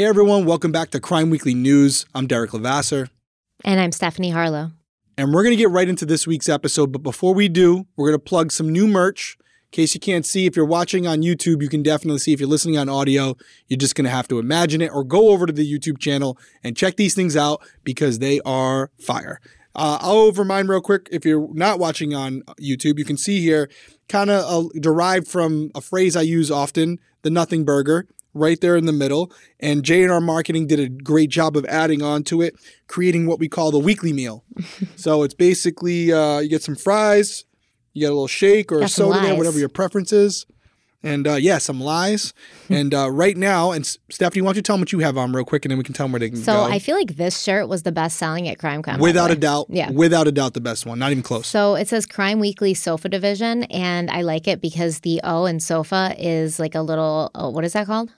Hey everyone, welcome back to Crime Weekly News. I'm Derek Levasseur. And I'm Stephanie Harlow. And we're going to get right into this week's episode. But before we do, we're going to plug some new merch. In case you can't see, if you're watching on YouTube, you can definitely see. If you're listening on audio, you're just going to have to imagine it or go over to the YouTube channel and check these things out because they are fire. Uh, I'll remind real quick if you're not watching on YouTube, you can see here kind of uh, derived from a phrase I use often the nothing burger right there in the middle. And J&R Marketing did a great job of adding on to it, creating what we call the weekly meal. so it's basically uh, you get some fries, you get a little shake or a soda there, whatever your preference is. And uh, yeah, some lies. and uh, right now, and Stephanie, why don't you tell them what you have on real quick, and then we can tell them where they can so go. So I feel like this shirt was the best selling at Crime Con. Without a doubt. Yeah. Without a doubt, the best one. Not even close. So it says Crime Weekly Sofa Division, and I like it because the O in sofa is like a little. Oh, what is that called?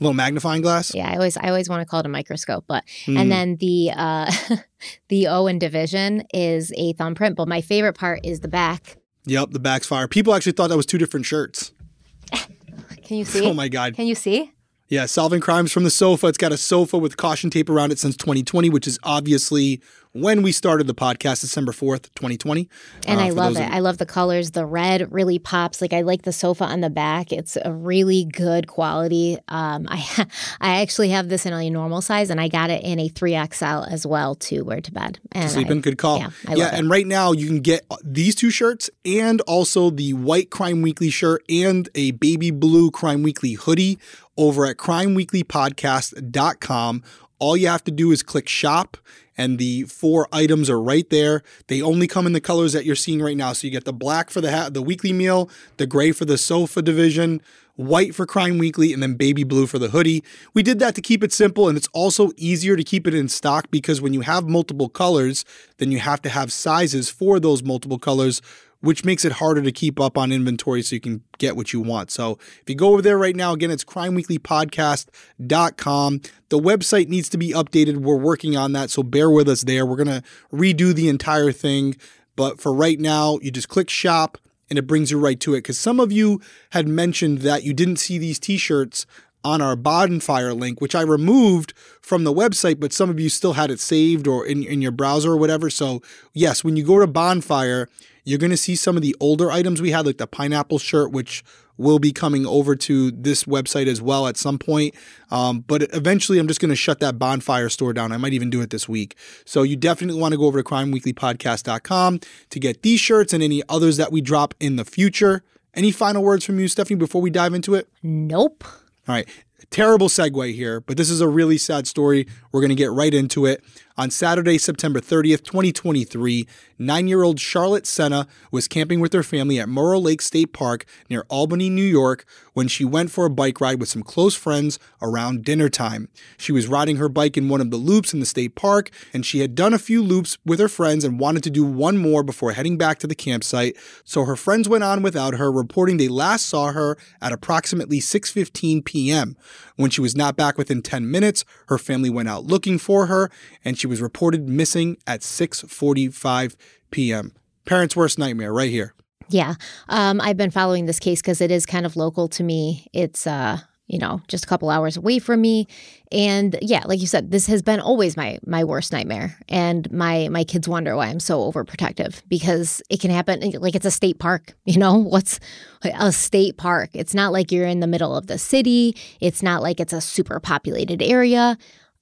Little magnifying glass. Yeah, I always I always want to call it a microscope, but mm. and then the uh the O in division is a thumbprint, but my favorite part is the back. Yep, the back's fire. People actually thought that was two different shirts. Can you see? Oh my god. Can you see? Yeah, solving crimes from the sofa. It's got a sofa with caution tape around it since 2020, which is obviously when we started the podcast, December 4th, 2020. And uh, I love it. I love the colors. The red really pops. Like I like the sofa on the back. It's a really good quality. Um, I I actually have this in a normal size and I got it in a 3XL as well to wear to bed. And Sleeping, good call. Yeah, yeah and right now you can get these two shirts and also the white Crime Weekly shirt and a baby blue Crime Weekly hoodie over at crimeweeklypodcast.com. All you have to do is click shop and the four items are right there. They only come in the colors that you're seeing right now. So you get the black for the hat, the weekly meal, the gray for the sofa division, white for Crime Weekly, and then baby blue for the hoodie. We did that to keep it simple, and it's also easier to keep it in stock because when you have multiple colors, then you have to have sizes for those multiple colors, which makes it harder to keep up on inventory so you can get what you want. So if you go over there right now, again, it's crimeweeklypodcast.com. The website needs to be updated. We're working on that, so bear with us there. We're going to redo the entire thing. But for right now, you just click shop and it brings you right to it. Because some of you had mentioned that you didn't see these t shirts on our bonfire link, which I removed from the website, but some of you still had it saved or in, in your browser or whatever. So, yes, when you go to bonfire, you're going to see some of the older items we had, like the pineapple shirt, which will be coming over to this website as well at some point. Um, but eventually, I'm just going to shut that bonfire store down. I might even do it this week. So you definitely want to go over to crimeweeklypodcast.com to get these shirts and any others that we drop in the future. Any final words from you, Stephanie, before we dive into it? Nope. All right. Terrible segue here, but this is a really sad story. We're going to get right into it. On Saturday, September 30th, 2023, nine year old Charlotte Sena was camping with her family at Moreau Lake State Park near Albany, New York, when she went for a bike ride with some close friends around dinner time. She was riding her bike in one of the loops in the state park, and she had done a few loops with her friends and wanted to do one more before heading back to the campsite. So her friends went on without her, reporting they last saw her at approximately 6:15 p.m. When she was not back within 10 minutes, her family went out looking for her, and she she was reported missing at 6:45 p.m. Parents' worst nightmare right here. Yeah. Um, I've been following this case because it is kind of local to me. It's uh, you know, just a couple hours away from me. And yeah, like you said, this has been always my my worst nightmare. And my my kids wonder why I'm so overprotective because it can happen like it's a state park, you know? What's a state park? It's not like you're in the middle of the city. It's not like it's a super populated area.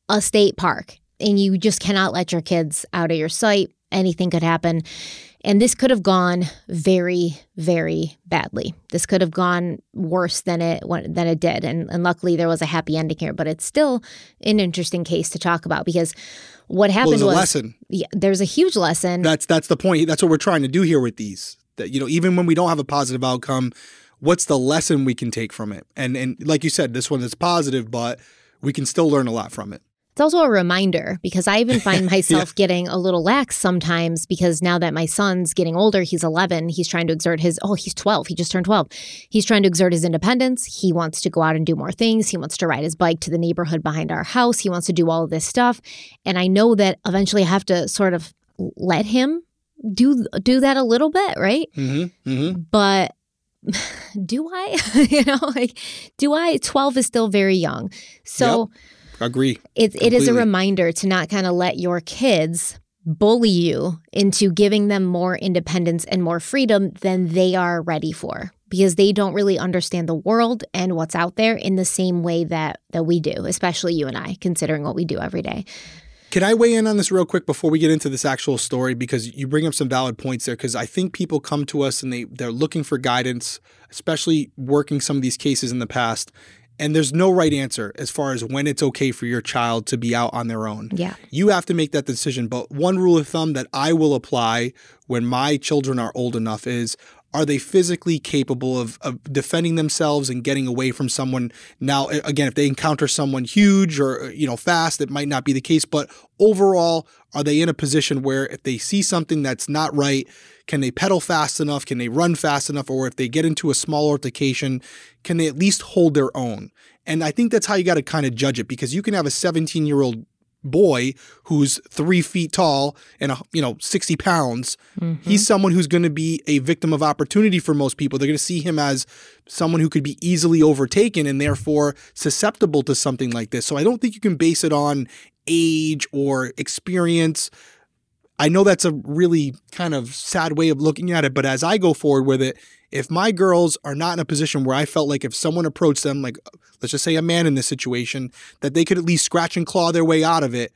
A state park and you just cannot let your kids out of your sight. Anything could happen. And this could have gone very, very badly. This could have gone worse than it than it did. And, and luckily, there was a happy ending here. But it's still an interesting case to talk about because what happened well, was lesson. Yeah, there's a huge lesson. That's that's the point. That's what we're trying to do here with these. That you know, even when we don't have a positive outcome, what's the lesson we can take from it? And and like you said, this one is positive, but we can still learn a lot from it. It's also a reminder because I even find myself yeah. getting a little lax sometimes because now that my son's getting older, he's 11, he's trying to exert his, oh, he's 12, he just turned 12. He's trying to exert his independence. He wants to go out and do more things. He wants to ride his bike to the neighborhood behind our house. He wants to do all of this stuff. And I know that eventually I have to sort of let him do do that a little bit, right? Mm-hmm, mm-hmm. But do I? you know, like, do I? 12 is still very young. So, yep Agree. It, it is a reminder to not kind of let your kids bully you into giving them more independence and more freedom than they are ready for because they don't really understand the world and what's out there in the same way that that we do especially you and I considering what we do every day Can I weigh in on this real quick before we get into this actual story? Because you bring up some valid points there. Because I think people come to us and they they're looking for guidance, especially working some of these cases in the past. And there's no right answer as far as when it's okay for your child to be out on their own. yeah You have to make that decision. But one rule of thumb that I will apply when my children are old enough is are they physically capable of, of defending themselves and getting away from someone now? Again if they encounter someone huge or you know fast it might not be the case but overall are they in a position where if they see something that's not right can they pedal fast enough? Can they run fast enough? Or if they get into a small altercation can they at least hold their own? And i think that's how you got to kind of judge it because you can have a 17 year old boy who's three feet tall and a, you know 60 pounds he's mm-hmm. someone who's going to be a victim of opportunity for most people. They're going to see him as someone who could be easily overtaken and therefore susceptible to something like this. So i don't think you can base it on age or experience. I know that's a really kind of sad way of looking at it, but as I go forward with it, if my girls are not in a position where I felt like if someone approached them, like let's just say a man in this situation, that they could at least scratch and claw their way out of it,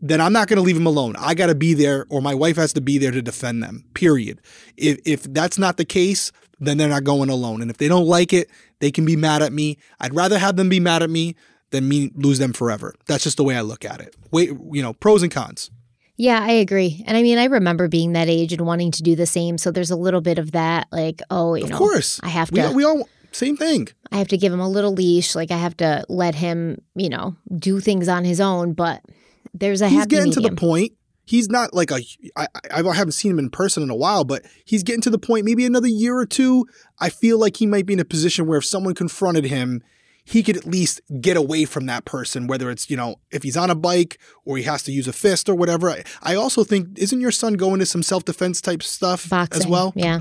then I'm not going to leave them alone. I got to be there, or my wife has to be there to defend them. Period. If if that's not the case, then they're not going alone. And if they don't like it, they can be mad at me. I'd rather have them be mad at me than me lose them forever. That's just the way I look at it. Wait, you know, pros and cons. Yeah, I agree. And I mean, I remember being that age and wanting to do the same. So there's a little bit of that, like, oh, you Of know, course. I have We, to, we all same thing. I have to give him a little leash. Like, I have to let him, you know, do things on his own. But there's a He's getting to the point. He's not like a. I I haven't seen him in person in a while, but he's getting to the point. Maybe another year or two. I feel like he might be in a position where if someone confronted him, he could at least get away from that person. Whether it's you know if he's on a bike or he has to use a fist or whatever. I, I also think isn't your son going to some self defense type stuff Boxing. as well? Yeah.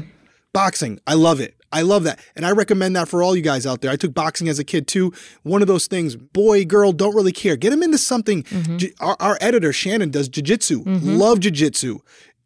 Boxing. I love it. I love that. And I recommend that for all you guys out there. I took boxing as a kid too. One of those things, boy, girl, don't really care. Get him into something. Mm-hmm. J- Our, our editor, Shannon, does jujitsu. Mm-hmm. Love jujitsu.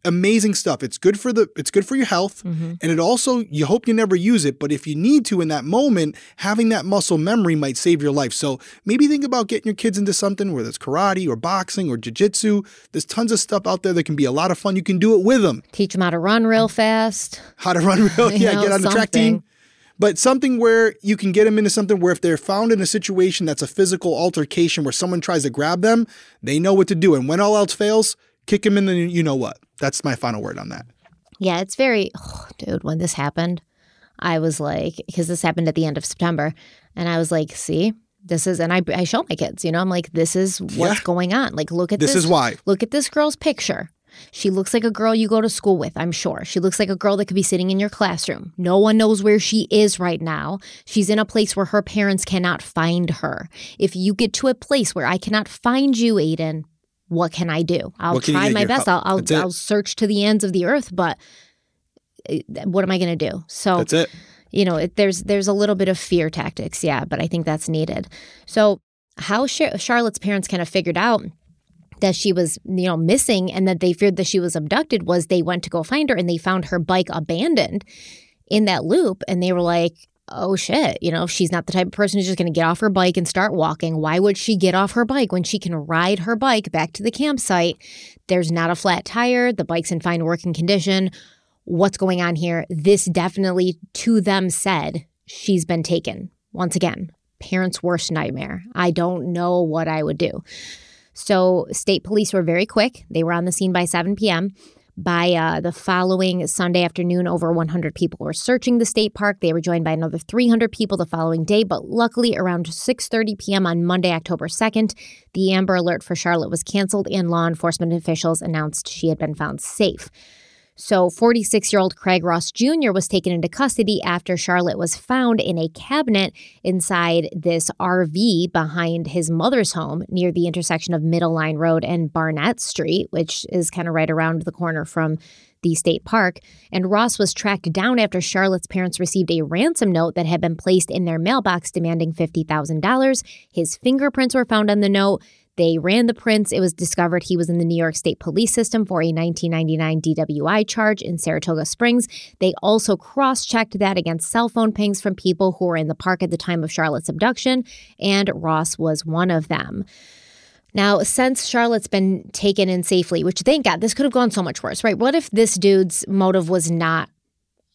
Amazing stuff. It's good for the it's good for your health. Mm-hmm. And it also you hope you never use it, but if you need to in that moment, having that muscle memory might save your life. So maybe think about getting your kids into something whether it's karate or boxing or jiu-jitsu. There's tons of stuff out there that can be a lot of fun. You can do it with them Teach them how to run real fast. how to run real, yeah, know, get on the track team. But something where you can get them into something where if they're found in a situation that's a physical altercation where someone tries to grab them, they know what to do. And when all else fails, kick him in the you know what. That's my final word on that. Yeah, it's very, oh, dude, when this happened, I was like, because this happened at the end of September. And I was like, see, this is, and I, I show my kids, you know, I'm like, this is what's Yeah. going on. Like, look at This this. is why. Look at this girl's picture. She looks like a girl you go to school with, I'm sure. She looks like a girl that could be sitting in your classroom. No one knows where she is right now. She's in a place where her parents cannot find her. If you get to a place where I cannot find you, Aiden, what can I do? I'll can you try my best. help? I'll I'll, I'll search to the ends of the earth, but uh, what am I going to do? So That's it. you know, it, there's there's a little bit of fear tactics, yeah, but I think that's needed. So how Char- Charlotte's parents kind of figured out that she was, you know, missing and that they feared that she was abducted was they went to go find her and they found her bike abandoned in that loop and they were like, "Oh shit, you know, if she's not the type of person who's just going to get off her bike and start walking. Why would she get off her bike when she can ride her bike back to the campsite? There's not a flat tire, the bike's in fine working condition. What's going on here? This definitely to them said she's been taken. Once again, parents' worst nightmare. I don't know what I would do. So, state police were very quick. They were on the scene by 7 p.m. By uh, the following Sunday afternoon, over 100 people were searching the state park. They were joined by another 300 people the following day, but luckily, around 6:30 p.m. on Monday, October 2nd, the Amber Alert for Charlotte was canceled, and law enforcement officials announced she had been found safe. So, 46 year old Craig Ross Jr. was taken into custody after Charlotte was found in a cabinet inside this RV behind his mother's home near the intersection of Middle Line Road and Barrett Street, which is kind of right around the corner from the state park, and Ross was tracked down after Charlotte's parents received a ransom note that had been placed in their mailbox demanding $50,000. His fingerprints were found on the note. They ran the prints. It was discovered he was in the New York State Police system for a 1999 DWI charge in Saratoga Springs. They also cross checked that against cell phone pings from people who were in the park at the time of Charlotte's abduction, and Ross was one of them. Now, since Charlotte's been taken in safely, which thank God, this could have gone so much worse, right? What if this dude's motive was not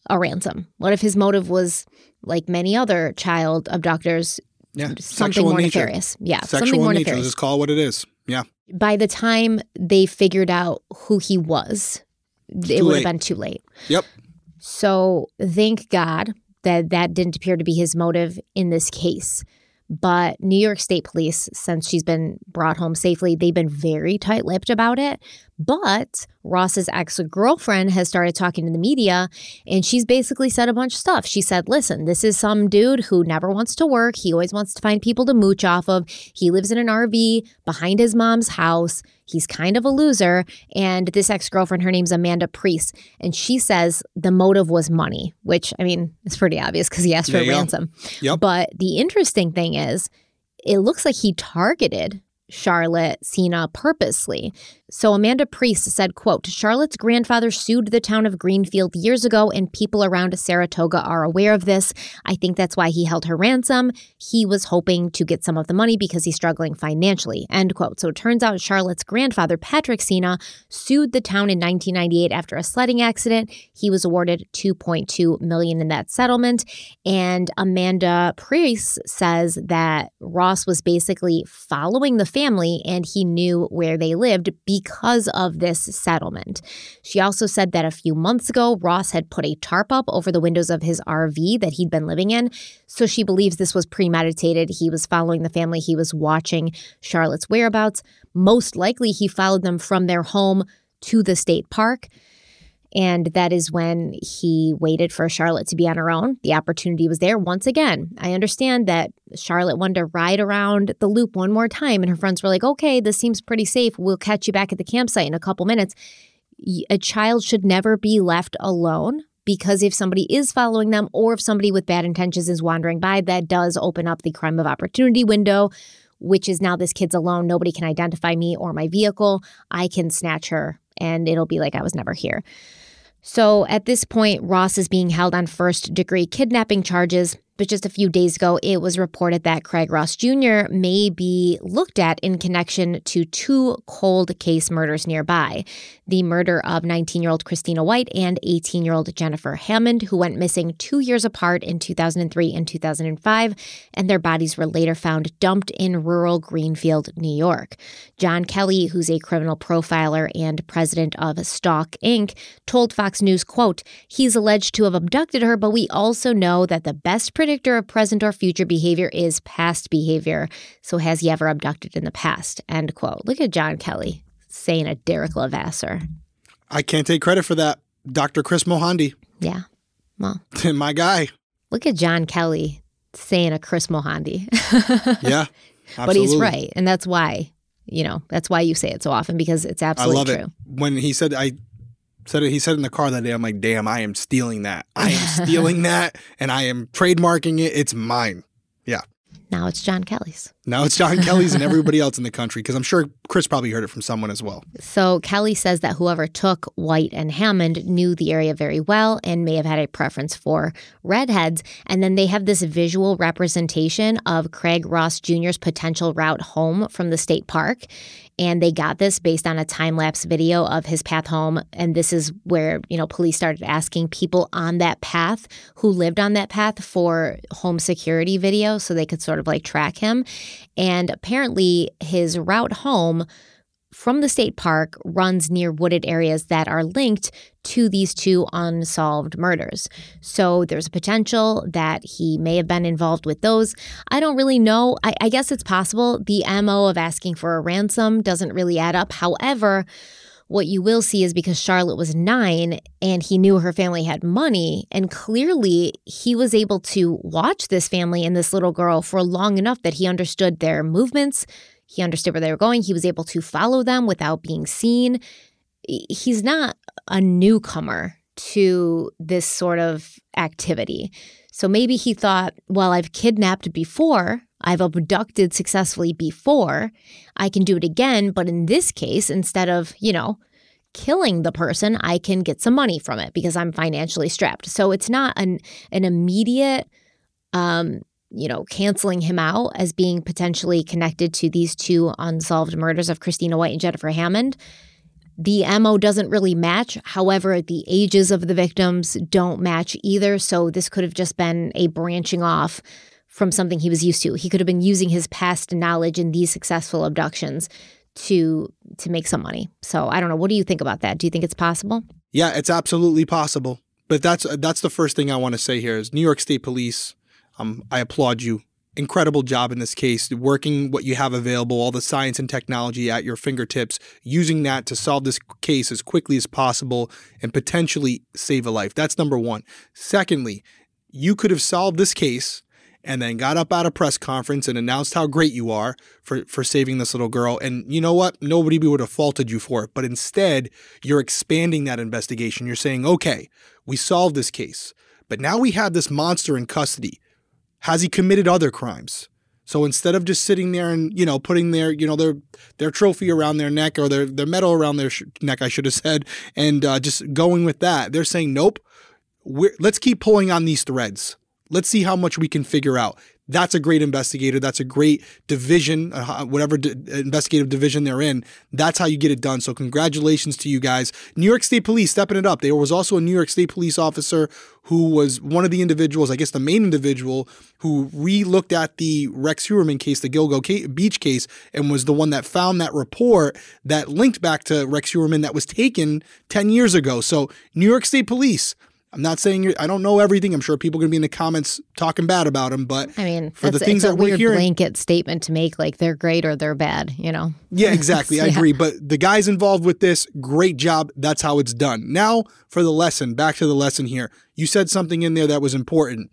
a ransom? What if his motive was like many other child abductors, Yeah. something Sexual more nature. nefarious? Yeah, Sexual something more nature. nefarious. Just call it what it is. Yeah. By the time they figured out who he was, it would late. have been too late. Yep. So thank God that that didn't appear to be his motive in this case. But New York State Police, since she's been brought home safely, they've been very tight lipped about it. But Ross's ex girlfriend has started talking to the media and she's basically said a bunch of stuff. She said, Listen, this is some dude who never wants to work. He always wants to find people to mooch off of. He lives in an RV behind his mom's house. He's kind of a loser. And this ex girlfriend, her name's Amanda Priest, and she says the motive was money, which I mean, it's pretty obvious because he asked for There a go. ransom. Yep. But the interesting thing is, it looks like he targeted Charlotte Sena purposely. So Amanda Priest said, quote, Charlotte's grandfather sued the town of Greenfield years ago and people around Saratoga are aware of this. I think that's why he held her ransom. He was hoping to get some of the money because he's struggling financially, end quote. So it turns out Charlotte's grandfather, Patrick Sena, sued the town in 1998 after a sledding accident. He was awarded 2.2 million in that settlement. And Amanda Priest says that Ross was basically following the family and he knew where they lived because of this settlement. She also said that a few months ago, Ross had put a tarp up over the windows of his RV that he'd been living in. So she believes this was premeditated. He was following the family, he was watching Charlotte's whereabouts. Most likely, he followed them from their home to the state park. And that is when he waited for Charlotte to be on her own. The opportunity was there once again. I understand that Charlotte wanted to ride around the loop one more time, and her friends were like, okay, this seems pretty safe. We'll catch you back at the campsite in a couple minutes. A child should never be left alone because if somebody is following them or if somebody with bad intentions is wandering by, that does open up the crime of opportunity window, which is now this kid's alone. Nobody can identify me or my vehicle. I can snatch her and it'll be like I was never here. So at this point, Ross is being held on first degree kidnapping charges. But just a few days ago, it was reported that Craig Ross Jr. may be looked at in connection to two cold case murders nearby the murder of 19 year old Christina White and 18 year old Jennifer Hammond, who went missing two years apart in 2003 and 2005, and their bodies were later found dumped in rural Greenfield, New York. John Kelly, who's a criminal profiler and president of Stalk Inc., told Fox News, quote, he's alleged to have abducted her, but we also know that the best predictor of present or future behavior is past behavior. So has he ever abducted in the past? End quote. Look at John Kelly saying a Derek Levasseur. I can't take credit for that. Dr. Chris Mohandie, Yeah. Well, my guy. look at John Kelly saying a Chris Mohandie. Yeah. but he's right. And that's why, you know, that's why you say it so often because it's absolutely I absolutely love true. it. When he said I said it, he said in the car that day, I'm like, damn, I am stealing that. I am stealing that and I am trademarking it. It's mine. Yeah. Now it's John Kelly's. Now it's John Kelly's and everybody else in the country because I'm sure Chris probably heard it from someone as well. So Kelly says that whoever took White and Hammond knew the area very well and may have had a preference for redheads. And then they have this visual representation of Craig Ross Jr.'s potential route home from the state park. And they got this based on a time lapse video of his path home. And this is where, you know, police started asking people on that path who lived on that path for home security video so they could sort of like track him. And apparently his route home from the state park runs near wooded areas that are linked to these two unsolved murders. So there's a potential that he may have been involved with those. I don't really know. I, I guess it's possible. The MO of asking for a ransom doesn't really add up. However, what you will see is because Charlotte was nine and he knew her family had money, and clearly he was able to watch this family and this little girl for long enough that he understood their movements. He understood where they were going. He was able to follow them without being seen. he's not a newcomer to this sort of activity. So maybe he thought, well, I've kidnapped before, I've abducted successfully before, I can do it again. But in this case, instead of, you know, killing the person, I can get some money from it because I'm financially strapped. So it's not an an immediate um, you know, canceling him out as being potentially connected to these two unsolved murders of Christina White and Jennifer Hammond. The MO doesn't really match. However, the ages of the victims don't match either. So this could have just been a branching off from something he was used to. He could have been using his past knowledge in these successful abductions to to make some money. So I don't know. What do you think about that? Do you think it's possible? Yeah, it's absolutely possible. But that's that's the first thing I want to say here is New York State Police. Um, I applaud you. Incredible job in this case, working what you have available, all the science and technology at your fingertips, using that to solve this case as quickly as possible and potentially save a life. That's number one. Secondly, you could have solved this case and then got up at a press conference and announced how great you are for, for saving this little girl. And you know what? Nobody would have faulted you for it. But instead, you're expanding that investigation. You're saying, okay, we solved this case, but now we have this monster in custody. Has he committed other crimes? So instead of just sitting there and you know putting their you know their their trophy around their neck or their their medal around their sh- neck, I should have said, and uh, just going with that, they're saying nope. We're, let's keep pulling on these threads. Let's see how much we can figure out. That's a great investigator. That's a great division, uh, whatever investigative division they're in. That's how you get it done. So, congratulations to you guys. New York State Police stepping it up. There was also a New York State police officer who was one of the individuals, I guess the main individual, who re looked at the Rex Heuermann case, the Gilgo Beach case, and was the one that found that report that linked back to Rex Heuermann that was taken 10 years ago. So, New York State Police I'm not saying you're, I don't know everything. I'm sure people are going to be in the comments talking bad about him, but I mean, for the things that we're weird hearing, blanket statement to make, like they're great or they're bad, you know? Yeah, exactly. I agree. But the guys involved with this, great job. That's how it's done. Now for the lesson. Back to the lesson here. You said something in there that was important.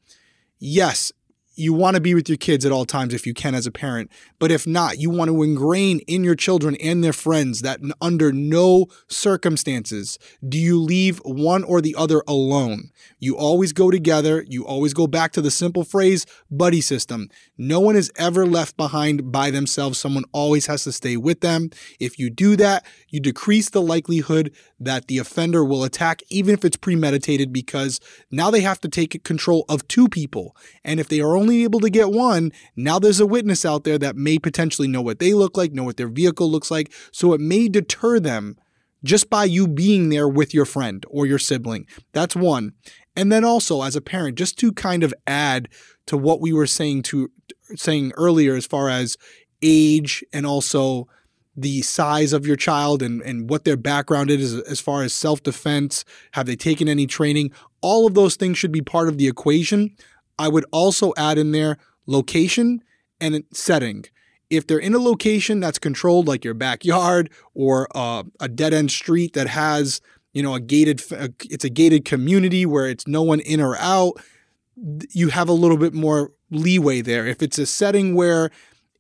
Yes, you want to be with your kids at all times if you can as a parent. But if not, you want to ingrain in your children and their friends that under no circumstances do you leave one or the other alone. You always go together. You always go back to the simple phrase buddy system. No one is ever left behind by themselves. Someone always has to stay with them. If you do that, you decrease the likelihood that the offender will attack, even if it's premeditated, because now they have to take control of two people. And if they are only able to get one, now there's a witness out there that may potentially know what they look like, know what their vehicle looks like. So it may deter them just by you being there with your friend or your sibling. That's one. And then also as a parent, just to kind of add to what we were saying to saying earlier as far as age and also the size of your child and, and what their background is as far as self defense. Have they taken any training? All of those things should be part of the equation. I would also add in there location and setting. If they're in a location that's controlled, like your backyard or uh, a dead end street that has, you know, a gated, it's a gated community where it's no one in or out, you have a little bit more leeway there. If it's a setting where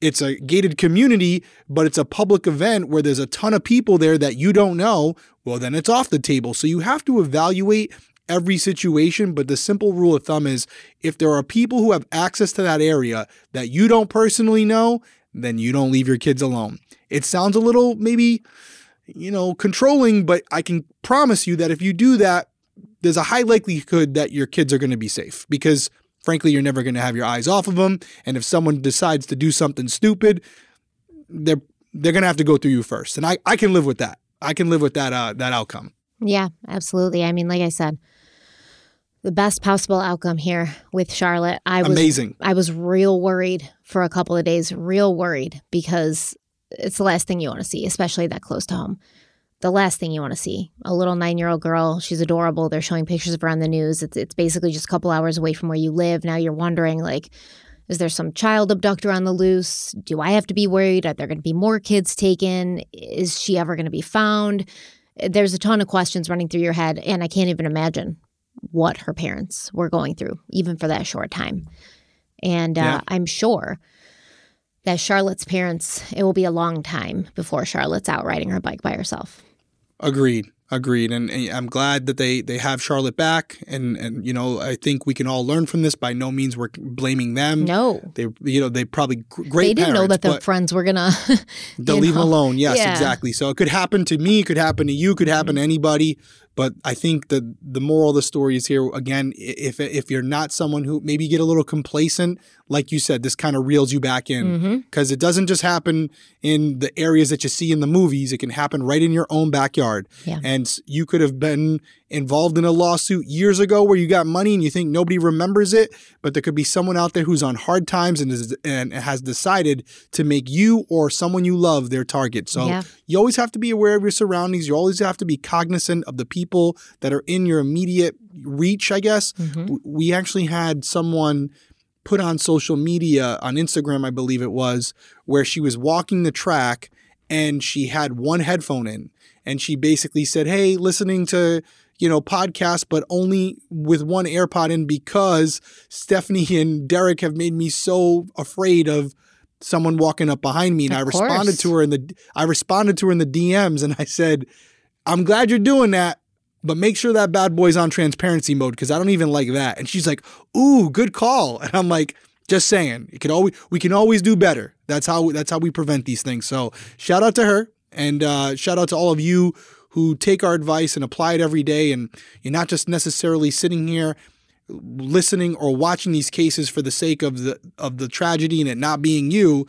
it's a gated community, but it's a public event where there's a ton of people there that you don't know, well, then it's off the table. So you have to evaluate every situation. But the simple rule of thumb is if there are people who have access to that area that you don't personally know, then you don't leave your kids alone. It sounds a little maybe, you know, controlling, but I can promise you that if you do that, there's a high likelihood that your kids are going to be safe because frankly, you're never going to have your eyes off of them. And if someone decides to do something stupid, they're they're going to have to go through you first. And I, I can live with that. I can live with that uh, that outcome. Yeah, absolutely. I mean, like I said, the best possible outcome here with Charlotte. I was amazing. I was real worried for a couple of days, real worried because it's the last thing you want to see, especially that close to home the last thing you want to see. A little nine year old girl, she's adorable. They're showing pictures of her on the news. It's, it's basically just a couple hours away from where you live. Now you're wondering, like, is there some child abductor on the loose? Do I have to be worried? Are there going to be more kids taken? Is she ever going to be found? There's a ton of questions running through your head, and I can't even imagine what her parents were going through, even for that short time. And uh, yeah. I'm sure that Charlotte's parents, it will be a long time before Charlotte's out riding her bike by herself. Agreed. Agreed, and, and, I'm glad that they they have Charlotte back, and and you know I think we can all learn from this. By no means we're blaming them. No, they you know they probably great. They didn't parents, know that their friends were gonna. they'll leave know. them alone. Yes, Yeah. exactly. So it could happen to me. It could happen to you. Could happen to mm-hmm. anybody. But I think the the moral of the story is here again. If if you're not someone who maybe get a little complacent, like you said, this kind of reels you back in mm-hmm. because it doesn't just happen in the areas that you see in the movies. It can happen right in your own backyard. Yeah. And you could have been involved in a lawsuit years ago where you got money and you think nobody remembers it, but there could be someone out there who's on hard times and is, and has decided to make you or someone you love their target. So Yeah. you always have to be aware of your surroundings. You always have to be cognizant of the people that are in your immediate reach, I guess hmm we actually had someone put on social media on Instagram, I believe it was, where she was walking the track and she had one headphone in and she basically said, "Hey, listening to you know podcast, but only with one AirPod in because Stephanie and Derek have made me so afraid of." Someone walking up behind me, and Of I responded course. to her in the I responded to her in the DMs, and I said, "I'm glad you're doing that, but make sure that bad boy's on transparency mode because I don't even like that. And she's like, "Ooh, good call." And I'm like, "Just saying, it can always we can always do better. That's how that's how we prevent these things." So shout out to her and uh, shout out to all of you who take our advice and apply it every day. And you're not just necessarily sitting here listening or watching these cases for the sake of the of the tragedy and it not being you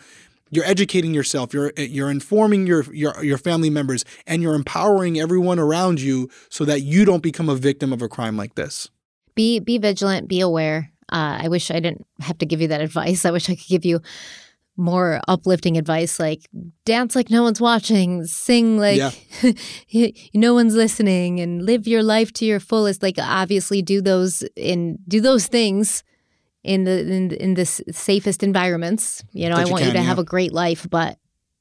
you're educating yourself you're you're informing your your your family members and you're empowering everyone around you so that you don't become a victim of a crime like this Be be vigilant. Be aware. Uh, I wish I didn't have to give you that advice. I wish I could give you more uplifting advice, like dance like no one's watching, sing like no one's listening, and live your life to your fullest. Like obviously, do those in do those things in the in, in the safest environments. You know, That I you want you can, to have a great life, but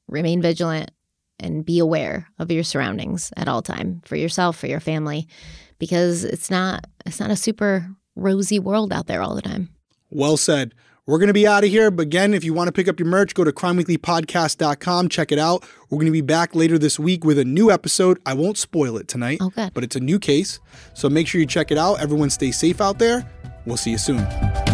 remain vigilant and be aware of your surroundings at all time for yourself, for your family, because it's not it's not a super rosy world out there all the time. well said we're going to be out of here but again if you want to pick up your merch go to crimeweeklypodcast.com check it out. We're going to be back later this week with a new episode. I won't spoil it tonight Oh, but it's a new case. So make sure you check it out. Everyone stay safe out there. We'll see you soon